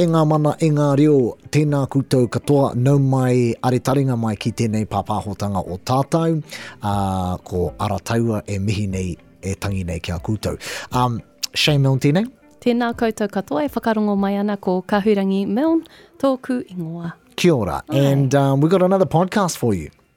E ngā mana, e ngā reo, tēnā koutou katoa, nau mai, are taringa mai ki tēnei pāpāhotanga o tātau, ā, ko Ara Taua e mihi nei, e tangi nei ki a koutou. Ā, Shane Milne tēnei. Tēnā koutou katoa e whakarongo mai ana ko Kahurangi Milne tōku ingoa. Kia ora, and we've got another podcast for you.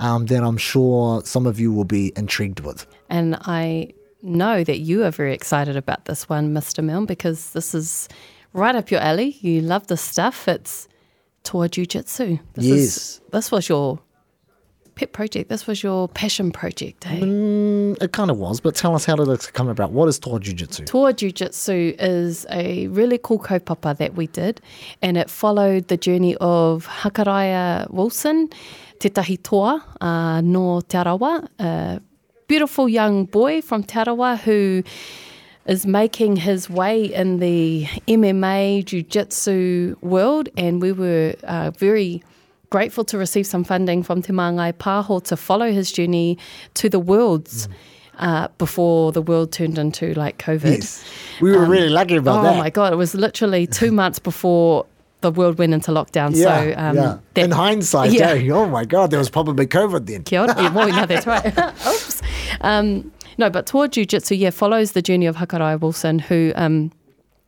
um, that I'm sure some of you will be intrigued with. And I know that you are very excited about this one, Mr. Milne, because this is right up your alley. You love this stuff. It's Toa Jiu Jitsu. This yes. Is, this was your pet project. This was your passion project, eh? Mm, it kind of was, but tell us how did it come about? What is Toa Jiu Jitsu? Toa Jiu Jitsu is a really cool kaupapa that we did, and it followed the journey of Hakaraya Wilson, Tetahi Toa, uh, no Te Arawa, uh, beautiful young boy from Tarawa who is making his way in the MMA jiu jitsu world, and we were uh, very grateful to receive some funding from Te Māngai Pāho to follow his journey to the worlds. Mm. Uh, before the world turned into like COVID, yes. we were um, really lucky about oh that. Oh my god! It was literally two months before the world went into lockdown. Yeah, so um, yeah. That, in hindsight, yeah. Eh? oh my god, there was probably COVID then. Kia ora. Yeah, well, no, that's right. Oh. Um, no, but Toa Jiu Jitsu, yeah, follows the journey of Hakarai Wilson, who, um,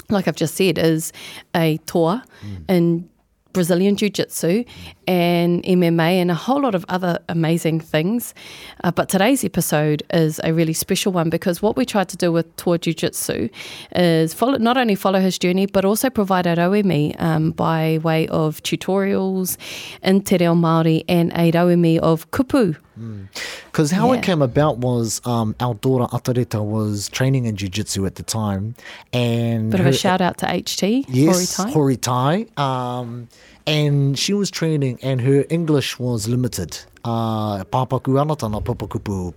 like I've just said, is a Toa mm. in Brazilian Jiu Jitsu and MMA and a whole lot of other amazing things. Uh, but today's episode is a really special one because what we tried to do with Tour Jiu Jitsu is follow, not only follow his journey, but also provide aroemi um, by way of tutorials in Te Reo Māori and aroemi of kupu because mm. how yeah. it came about was um, our daughter Atarita was training in jiu-jitsu at the time, and bit her, of a shout out to HT yes, Hori Tai. Um, and she was training, and her English was limited. Uh, na papakupu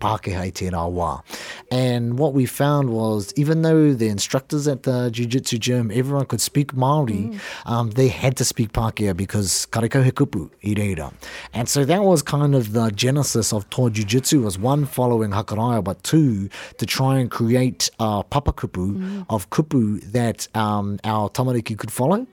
And what we found was, even though the instructors at the jiu-jitsu gym, everyone could speak Māori, mm. um, they had to speak Pākehā because karekau he kupu i reira. And so that was kind of the genesis of Tō Jiu-Jitsu, was one, following Hakaraya, but two, to try and create a uh, papakupu mm. of kupu that um, our tamariki could follow.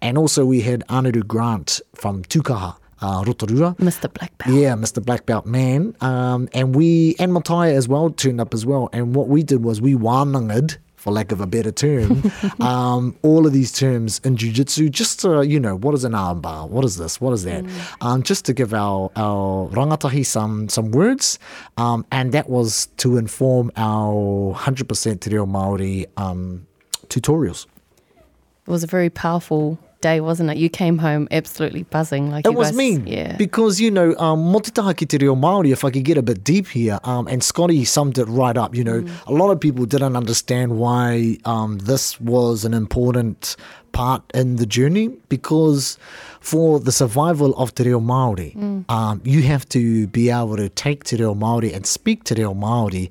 And also we had Anuru Grant from Tukaha uh, Rotorua. Mr. Black Belt. Yeah, Mr. Black Belt man. Um, and we, and Matai as well turned up as well. And what we did was we wananged for lack of a better term, um, all of these terms in Jitsu, just to, you know, what is an armbar? What is this? What is that? Mm. Um, just to give our, our rangatahi some, some words. Um, and that was to inform our 100% Te Reo Māori um, tutorials. It was a very powerful day, wasn't it? You came home absolutely buzzing. Like it was guys, me. Yeah. Because you know, um, motitahaki te reo Maori. If I could get a bit deep here, um, and Scotty summed it right up. You know, mm. a lot of people didn't understand why um, this was an important part in the journey because for the survival of te reo Maori, mm. um, you have to be able to take te reo Maori and speak te reo Maori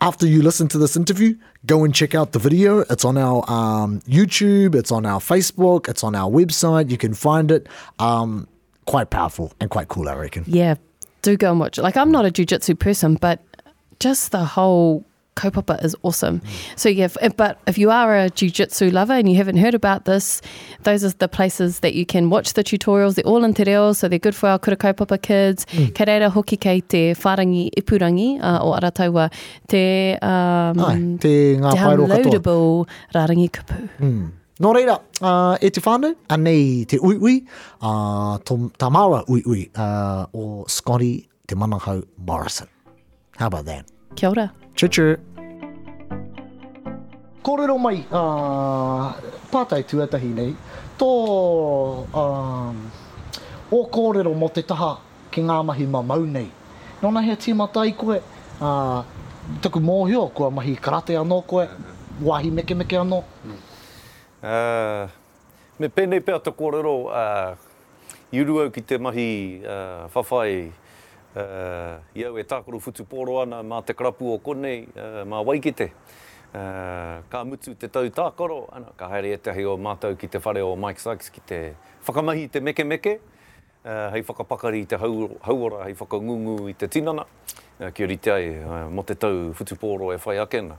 after you listen to this interview, go and check out the video. It's on our um, YouTube, it's on our Facebook, it's on our website. You can find it. Um, quite powerful and quite cool, I reckon. Yeah, do go and watch it. Like, I'm not a jujitsu person, but just the whole Kopapa is awesome. So yeah, but if you are a jiu-jitsu lover and you haven't heard about this, Those are the places that you can watch the tutorials. They're all in te reo, so they're good for our kura kaupapa kids. Mm. Kei reira hoki kei te whārangi ipurangi uh, o Arataua, te, um, Ai, te ngā downloadable rārangi kupu. Mm. Nō reira, uh, e te whānau, anei te uiui, uh, tō, tā māua uiui uh, o Scotty Te Manahau Morrison. How about that? Kia ora. Tju tju. Kōrero mai, ā, pātai tuatahi nei, tō, ā, ō kōrero mō te taha ki ngā mahi mamau nei, nōnahea tīmata ai koe, ā, taku mōhio kua mahi karate anō koe, wāhi mekemeke anō? Ā, me pēnei pea te kōrero, ā, I uru au ki te mahi whawhai i au e tākaro whutupōro ana mā te karapu o konei, mā Waikite. Ka mutu te tau tākaro, ka haere ētahi o mātou ki te whare o Mike Sykes ki te whakamahi i te mekemeke hei whakapakari i te hauora hei whakangungu i te tinana. kia rite ai mō te tau whutupōro e whai ake ana.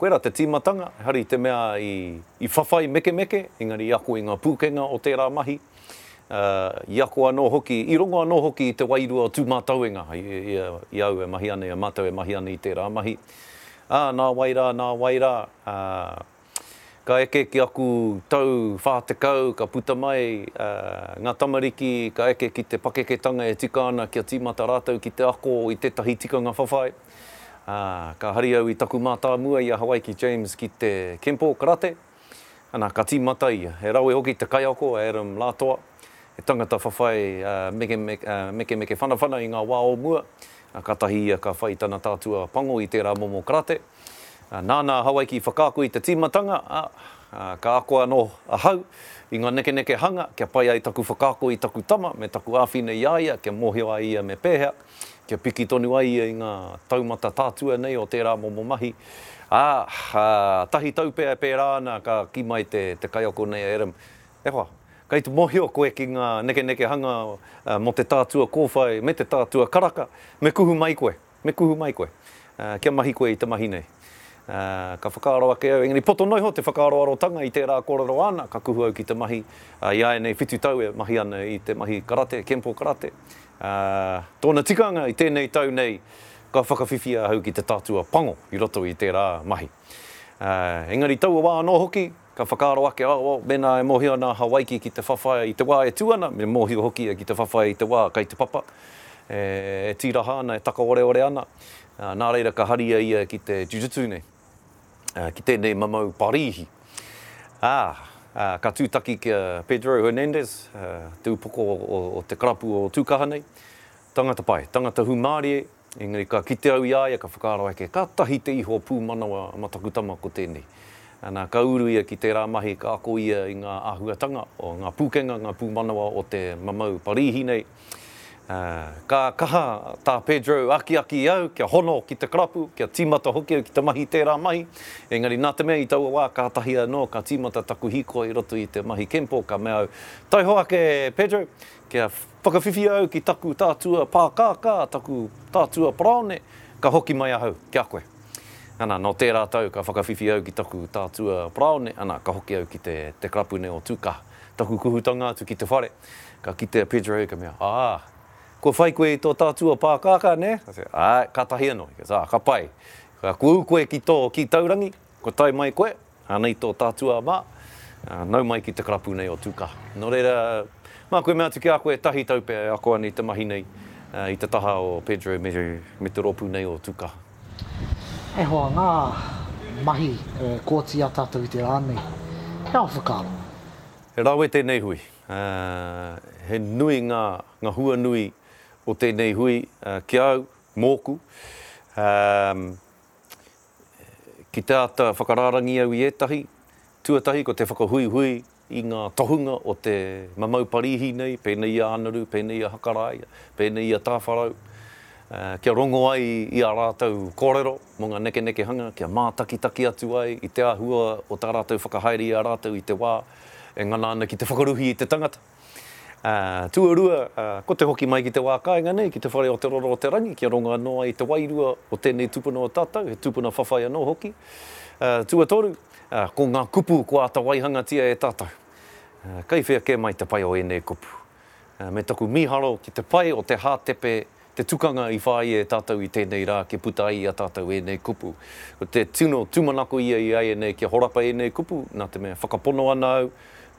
Koirā te tīmatanga, ehara i te mea i whawhai mekemeke, engari i ako i ngā pūkenga o tērā mahi, i ako anō hoki, i rongo anō hoki i te wairua o tūmātauenga i a au e mahi ana, i a mātou e mahi ana i tērā mahi. Ā, nā wai rā, nā wai rā, Ka eke ki aku tau 40 ka puta mai ngā tamariki ka eke ki te pakeketanga e tika ana kia tīmata rātou ki te ako i tētahi tikanga whawhai. Ka hari au i taku mātāmua i a Hawaiki James ki te Kenpo Karate, ana, ka tīmata ia. He rawe hoki te kaiako a Adam Latoa, he tangata whawhai mekemeke whanawhana i ngā wā o mua, kātahi ia ka whai tana tātua pango i tērā momo karate. Nāna a Hawaiki i whakaako i te tīmatanga, ā, ka ako anō ahau i ngā nekeneke hanga kia pai ai taku whakaako i taku tama me taku āwhina i a ia kia mōhio ai ia me pēhea kia piki tonu ai ia i ngā taumata tātua nei o tērā momo mahi, ā, tahi tau pea e pērā ana ka kī mai te kaiako nei a Adam, E hoa, kei te mōhio koe ki ngā nekeneke hanga mō te tātua kōwhai me te tātua karaka, me kuhu mai koe. Me kuhu mai koe. Kia mahi koe i te mahi nei. Ka whakaaro ake au, engari poto noa iho te whakaaroarotanga i tērā kōrero āna, ka kuhu au ki te mahi i a ēnei whitu tau e mahi ana i te mahi karate, kenpo karate. Tōna tikanga i tēnei tau nei, ka whakawhiwhia ahau ki te tatua pango i roto i tērā mahi. Engari taua wā anō hoki, Ka whakaaro ake au, mēnā e mōhio ana a Hawaiki ki te whawhai i te wā e tū ana, me mōhio hoki ia ki te whawhai i te wā kai te papa, e tīraha ana, e takaoreore ana, nā reira ka haria ia ki te jujutsu nei, ki tēnei mamau parīhi. Ā, ka tūtaki ki a Pedro Hernandez, te upoko o te karapu o Tūkaha nei, tangata pai, tangata hūmārie, Engari ka kite au i a ia ka whakaaro ake, ka tahi te iho pūmanawa ma taku tama ko tēnei. Nā, ka uru ia ki tērā mahi ka ako ia i ngā āhuatanga o ngā pūkenga, ngā pūmanawa o te mamau parīhi nei. Ā, ka kaha tā Pedro akiaki i au kia hono ki te karapu, kia tīmata hoki au ki te mahi i tērā mahi. Engari nā te mea i taua wā kātahi anō ka tīmata taku hīkoi i roto i te mahi kenpo, ka mea au, Taihoa ake Pedro, Kia whakawhiwhi au ki taku tātua pākākā, taku tātua paraone, ka hoki mai ahau ki a koe. Ana, nō tērā tau ka whakawhiwhi au ki taku tātua paraone, ana, ka hoki au ki te, te karapune o Tūkaha. Taku kuhutanga atu ki te whare, ka kitea Pedro, ka mea, Ā, kua whai koe i tō tātua pākākā, nē? Ka say, Āe, kātahi anō. He goes, Ā, ka pai. Ka kū koe ki tō, ki Taurangi, Kua tae mai koe, anei tō tātua mā, nau mai ki te karapu nei o Tūkaha. Nō reira, māku e mea atu ki a koe, ētahi tau pea e ako ana i te mahi nei i te taha o Pedro me te rōpū nei o Tūkaha. E hoa ngā mahi e kōtia tātou i te rā nei, he aha whakaaro? He rawe tēnei hui. He nui ngā hua nui o tēnei hui ki a au, mōku. Ki te āta whakarārangi au i ētahi, tuatahi ko te whakahuihui i ngā tohunga o te mamau parīhi nei, pēnei i a Ānaru, pēnei i a Hakaraia, pēnei i a Tāwharau, kia rongo ai i ā rātou kōrero mō ngā nekenekehanga, kia mātakitaki atu ai i te āhua o tā rātou whakahaere i a rātou i te wā e ngana ana ki te whakaruhi i te tangata. Tuarua, ko te hoki mai ki te wā kāinga nei, ki te whare o Te Roro o te Rangi, kia rongo anō ai te wairua o tēnei tupuna o tātou, he tupuna whawhai anō hoki. Tuatoru, ko ngā kupu kua āta waihangatia e tātou. Kei whea kē mai te pai o ēnei kupu? Me taku mīharo ki te pai o te hātepe Te tukanga i whāia e tātou i tēnei rā kia puta ai i a tātou ēnei kupu. Ko te tino tūmanako ia i a ēnei kia horapa ēnei kupu, nā te mea whakapono ana au,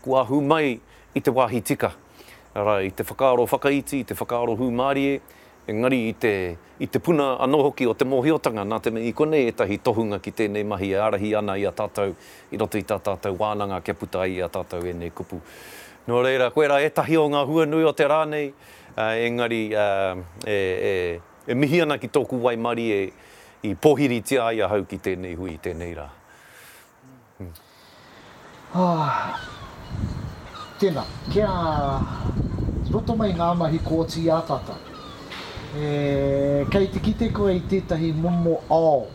kua ahu mai i te wāhi tika, arā, i te whakaaro whakaiti, i te whakaaro hūmārie, engari i te, i te puna anō hoki o te mōhiotanga, nā te mea i konei ētahi tohunga ki tēnei mahi e ārahi ana i a tātou i roto i tā tātou wānanga kia puta ai i a tātou ēnei kupu. Nō reira, koirā ētahi o ngā hua nui o te rā nei, Engari e mihi ana ki tōku waimarie i pōhiritia ai ahau ki tēnei hui i tēnei rā. Tēnā, kia roto mai ngā mahi kōti i a tātou. Kei te kite koe i tētahi momo ao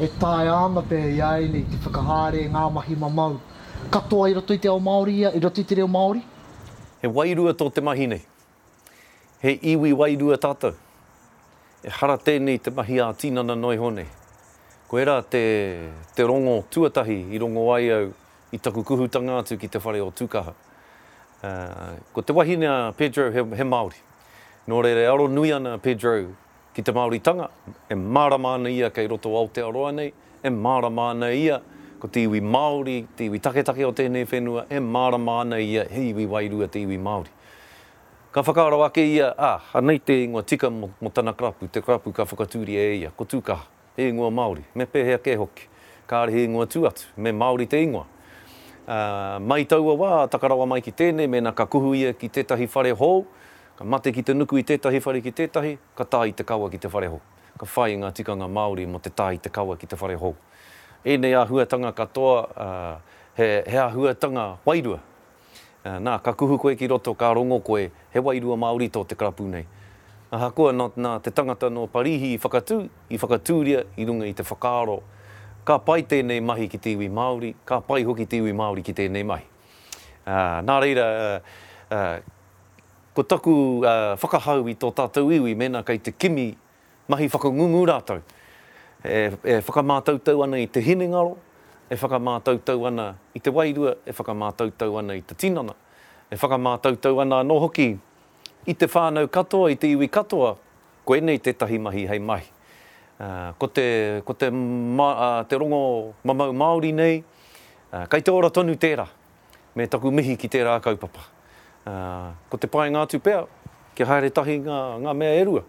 e taea ana pea i a ēnei te whakahaere i ngā mahi mamau katoa i roto i te ao Māori, i roto i te reo Māori? He wairua tō te mahi nei. He iwi wairua tātou. Ehara tēnei te mahi ā-tinana noa iho nei. Koirā te, te rongo tuatahi i rongo ai au i taku kuhutanga atu ki te whare o Tūkaha. Ā, ko te wahine a Pedro he, he Māori. Nō reira e aro nui ana a Pedro Ki te Māoritanga, e mārama ana ia kei roto o Aotearoa nei, e mārama ana ia ko te iwi Māori te iwi taketake o tēnei whenua, e mārama ana ia he iwi wairua te iwi Māori. Ka whakaaro ake ia, ā, anei te ingoa tika mō tana karapu, te karapu ka whakatūria e ia, ko Tūkaha. te ingoa Māori, me pēhea kē hoki, kāre he ingoa tū atu, me Māori te ingoa. Ā, mai taua wā, taka rawa mai ki tēnei, mēnā ka kuhu ia ki tētahi whare hou, ka mate ki te nuku i tētahi whare ki tētahi, ka tae i te kawa ki te whare hou. Ka whai i ngā tikanga Māori mō te tae i te kawa ki te whare hou. Ēnei āhuatanga katoa, ā, he, he āhuatanga wairua. Nā, ka kuhu koe ki roto, ka rongo koe, he wairua Māori tō te karapu nei. Ahakoa nā, nā te tangata nō Parīhi i whakatū, i whakatūria i runga i te whakaaro, ka pai tēnei mahi ki te iwi Māori, ka pai hoki te iwi Māori ki tēnei mahi. Nā reira, ko taku whakahau i tō tātou iwi, mēnā kei te kimi Mahi whakangungu rātou e whakamātautau ana i te hinengaro, e whakamātautau ana i te wairua, e whakamātautau ana i te tinana, e whakamātautau ana anō hoki i te whānau katoa, i te iwi katoa, koinei tētahi mahi hei mahi. Ko te, ko te, te rongo mamau Māori nei, kei te ora tonu tērā. Me taku mihi ki tērā kaupapa. Ko te painga atu pea, kia haere tahi ngā mea e rua.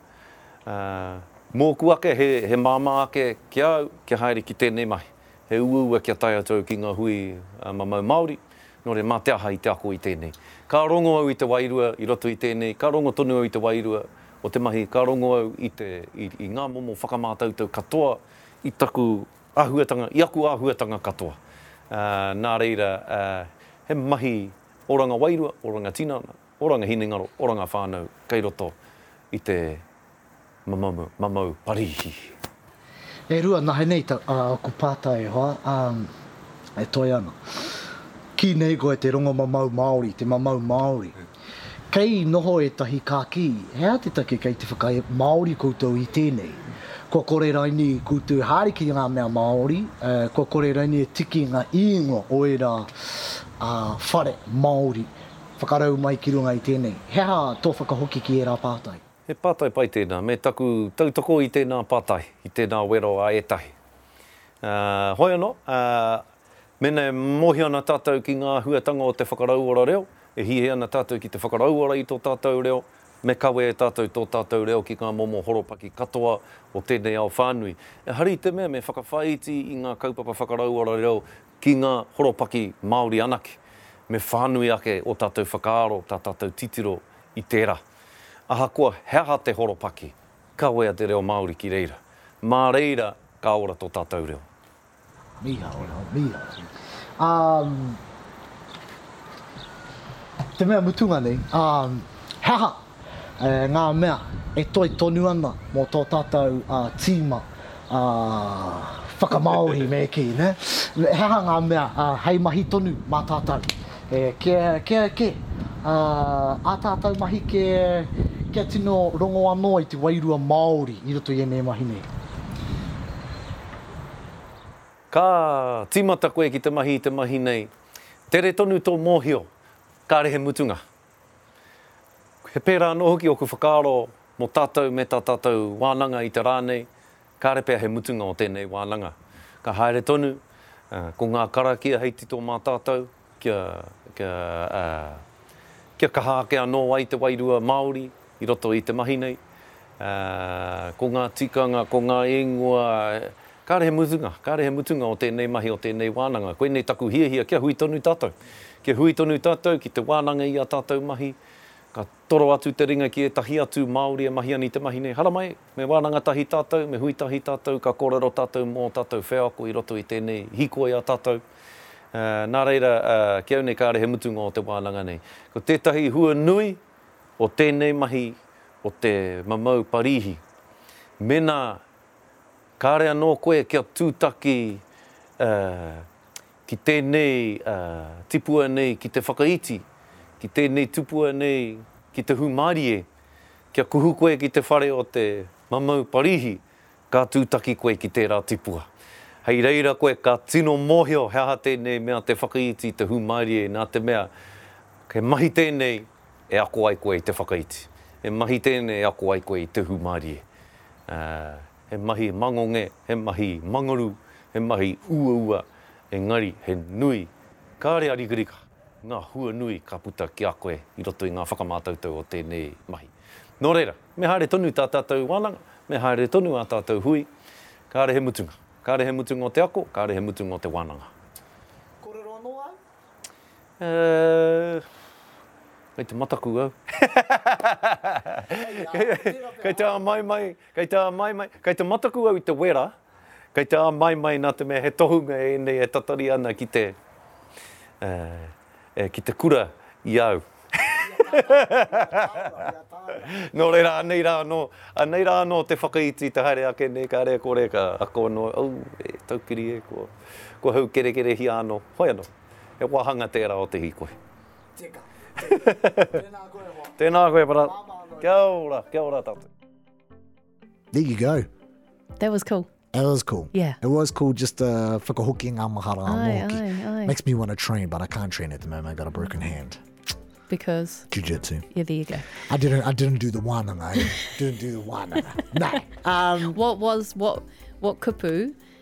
Mōku ake, he māmā ake ki a au kia haere ki tēnei mahi. He uaua kia tae atu au ki ngā hui mamau Māori, nō reira mā te aha i te ako i tēnei. Ka rongo au i te wairua i roto i tēnei, ka rongo tonu au i te wairua o te mahi, ka rongo au i ngā momo whakamātautau katoa i taku Āhuatanga, i aku āhuatanga katoa. Nā reira, he mahi oranga wairua, oranga tinana, oranga hinengaro, oranga whānau kei roto i te mamau parihī. E rua nahe nei aku pātai e hoa, ā, e toe ana. Kī nei koe te rongomamau Māori, te mamau Māori. Kei noho ētahi ka kī, he aha te take kei te whakaae Māori koutou i tēnei? Kua kore rainei koutou haere ki ngā mea Māori, kua kore rainei e tiki ngā īngoa o ērā whare Māori whakarau mai ki runga i tēnei? He aha tō whakahoki ki ērā pātai? He pātai pai tēnā, me taku tautoko i tēnā pātai, i tēnā wero a ētahi. Heoi anō, Mēnā e mōhio ana tātou ki ngā āhuatanga o te whakarauora reo, e hiahia ana tātou ki te whakarauora i tō tātou reo, me kawe e tātou tō tātou reo ki ngā momo horopaki katoa o tēnei ao whānui. Ehara i te mea me whakawhāiti i ngā kaupapa whakarauora reo ki ngā horopaki Māori anake, me whānui ake ō tātou whakaaro, tā tātou titiro i tērā. Ahakoa he aha te horopaki, kawea te reo Māori ki reira. Mā reira ka ora tō tātou reo. Mīharo, mīharo. Ā, te mea mutunga nei, ā, he aha ngā mea e toe tonu ana mō tō tātou tīma whakamāori me kī, nē? He aha ngā mea hei mahi tonu mā tātou? Kia kē, ā tātou mahi kia tino rongo anō i te wairua Māori i roto i ēnei mahi nei. Ka tīmata koe ki te mahi i te mahi nei, tere tonu tō mōhio, kāre he mutunga. He pērā anō hoki ōku whakaaro mō tātou me tā tātou wānanga i te rā nei, kāre pea he mutunga o tēnei wānanga. Ka haere tonu ko ngā karakia hei tito mā tātou, kia, kia, ā, kia kaha ake anō ai te wairua Māori i roto i te mahi nei, ā, ko ngā tikanga, ko ngā ingoa, kāre he mutunga, kāre he mutunga o tēnei mahi, o tēnei wānanga. Koinei taku hiahia, kia hui tonu tātou, kia hui tonu tātou ki te wānanga i ā tātou mahi, ka toro atu te ringa ki ētahi atu Māori e mahi ana i te mahi nei, haramai, Me wānanga tahi tātou, me hui tahi tātou, ka kōrero tātou mō tātou wheako i roto i tēnei hīkoi a tātou. Nā reira, ki au nei kāre he mutunga o te wānanga nei. Ko tētahi hua nui o tēnei mahi o te mamau parīhi, mēnā kāre anō koe kia tūtaki ki tēnei tipua nei ki te whakaiti, ki tēnei tipua nei ki te hūmārie, Kia kuhu koe ki te whare o te mamau parihi, ka tūtaki koe ki tērā tipua. Hei reira koe ka tino mōhio he aha tēnei mea te whakaiti i te hūmārie nā te mea he mahi tēnei e ako ai koe i te whakaiti, he mahi tēnei e ako ai koe i te hūmārie. He mahi mangonge, he mahi mangaru, he mahi uaua, engari he nui, kāre a rikarika. ngā hua nui ka puta ki a koe i roto i ngā whakamātautau o tēnei mahi. Nō reira, me haere tonu tā tātou wānanga, me haere tonu ā tātou hui, kāre he mutunga. Kāre he mutunga o te ako, kāre he mutunga o te wānanga. Kōrero anō au? Ehh. Kei te mataku au. Kei te amaimai, kei te amaimai. Kei te mataku au i te wera. Kei te āmaimai nā te mea he tohunga ēnei e tatari ana ki te, eh, ki te kura i au. Nō reira, anei rā anō, anei rā anō te whakaiti i te haere ake nei, kāre e kore ka ako anō, ou, e, taukiri e, kua, kua haukerekerehia anō. Hoi anō, he wāhanga tērā o te hīkoi. Tika, tika. Tēnā koe hoa. Tēnā koe, brother. Māmā anō. Kia ora, kia ora tātou. you go. That was cool. It was cool. Yeah. It was cool just uh, whakahoki ngā mahara aye, Makes me want to train, but I can't train at the moment. I got a broken hand. Because Jiu-jitsu. Yeah, there you go. I didn't I didn't do the one I didn't do the one No. Um, what was what what kupu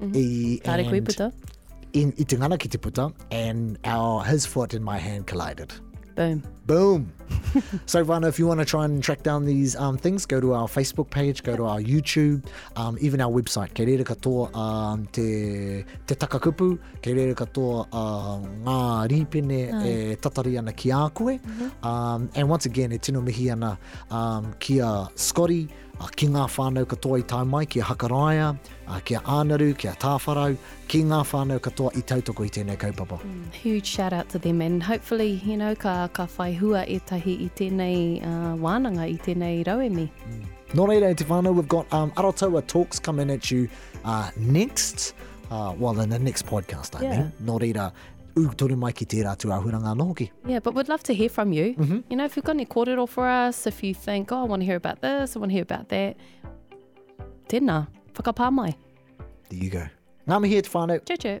Mm -hmm. I, Tāre kui puta. In, I te ngana ki te puta, and our, his foot and my hand collided. Boom. Boom. so, Vana, if you want to try and track down these um, things, go to our Facebook page, go to our YouTube, um, even our website. Kei reira katoa um, te, te takakupu, kei reira katoa uh, ngā rīpene Ai. e tatari ana ki a koe. Mm -hmm. um, and once again, e tino mihi ana um, ki a Scotty, ā, ki ngā whānau katoa i tae mai ki a Hakaraia, ā, ki a Ānaru, ki a Tāwharau, ki ngā whānau katoa i tautoko i tēnei kaupapa. Huge shout out to them and hopefully, you know, ka, ka whai hua ētahi i tēnei wānanga, i tēnei rauemi. Nō reira e te whānau, we've got um, Arotaua Talks coming at you uh, next, uh, well in the next podcast I yeah. mean, nō reira ū tonu mai ki tērā atu āhuaranga anō hoki. Yeah, but we'd love to hear from you. Mm-hmm. You know, if you've got any kōrero for us, if you think, oh, I want to hear about this, I want to hear about that. Tēnā, whakapā mai. There you go. Ngā mihi e te whānau. Tchau, tchau.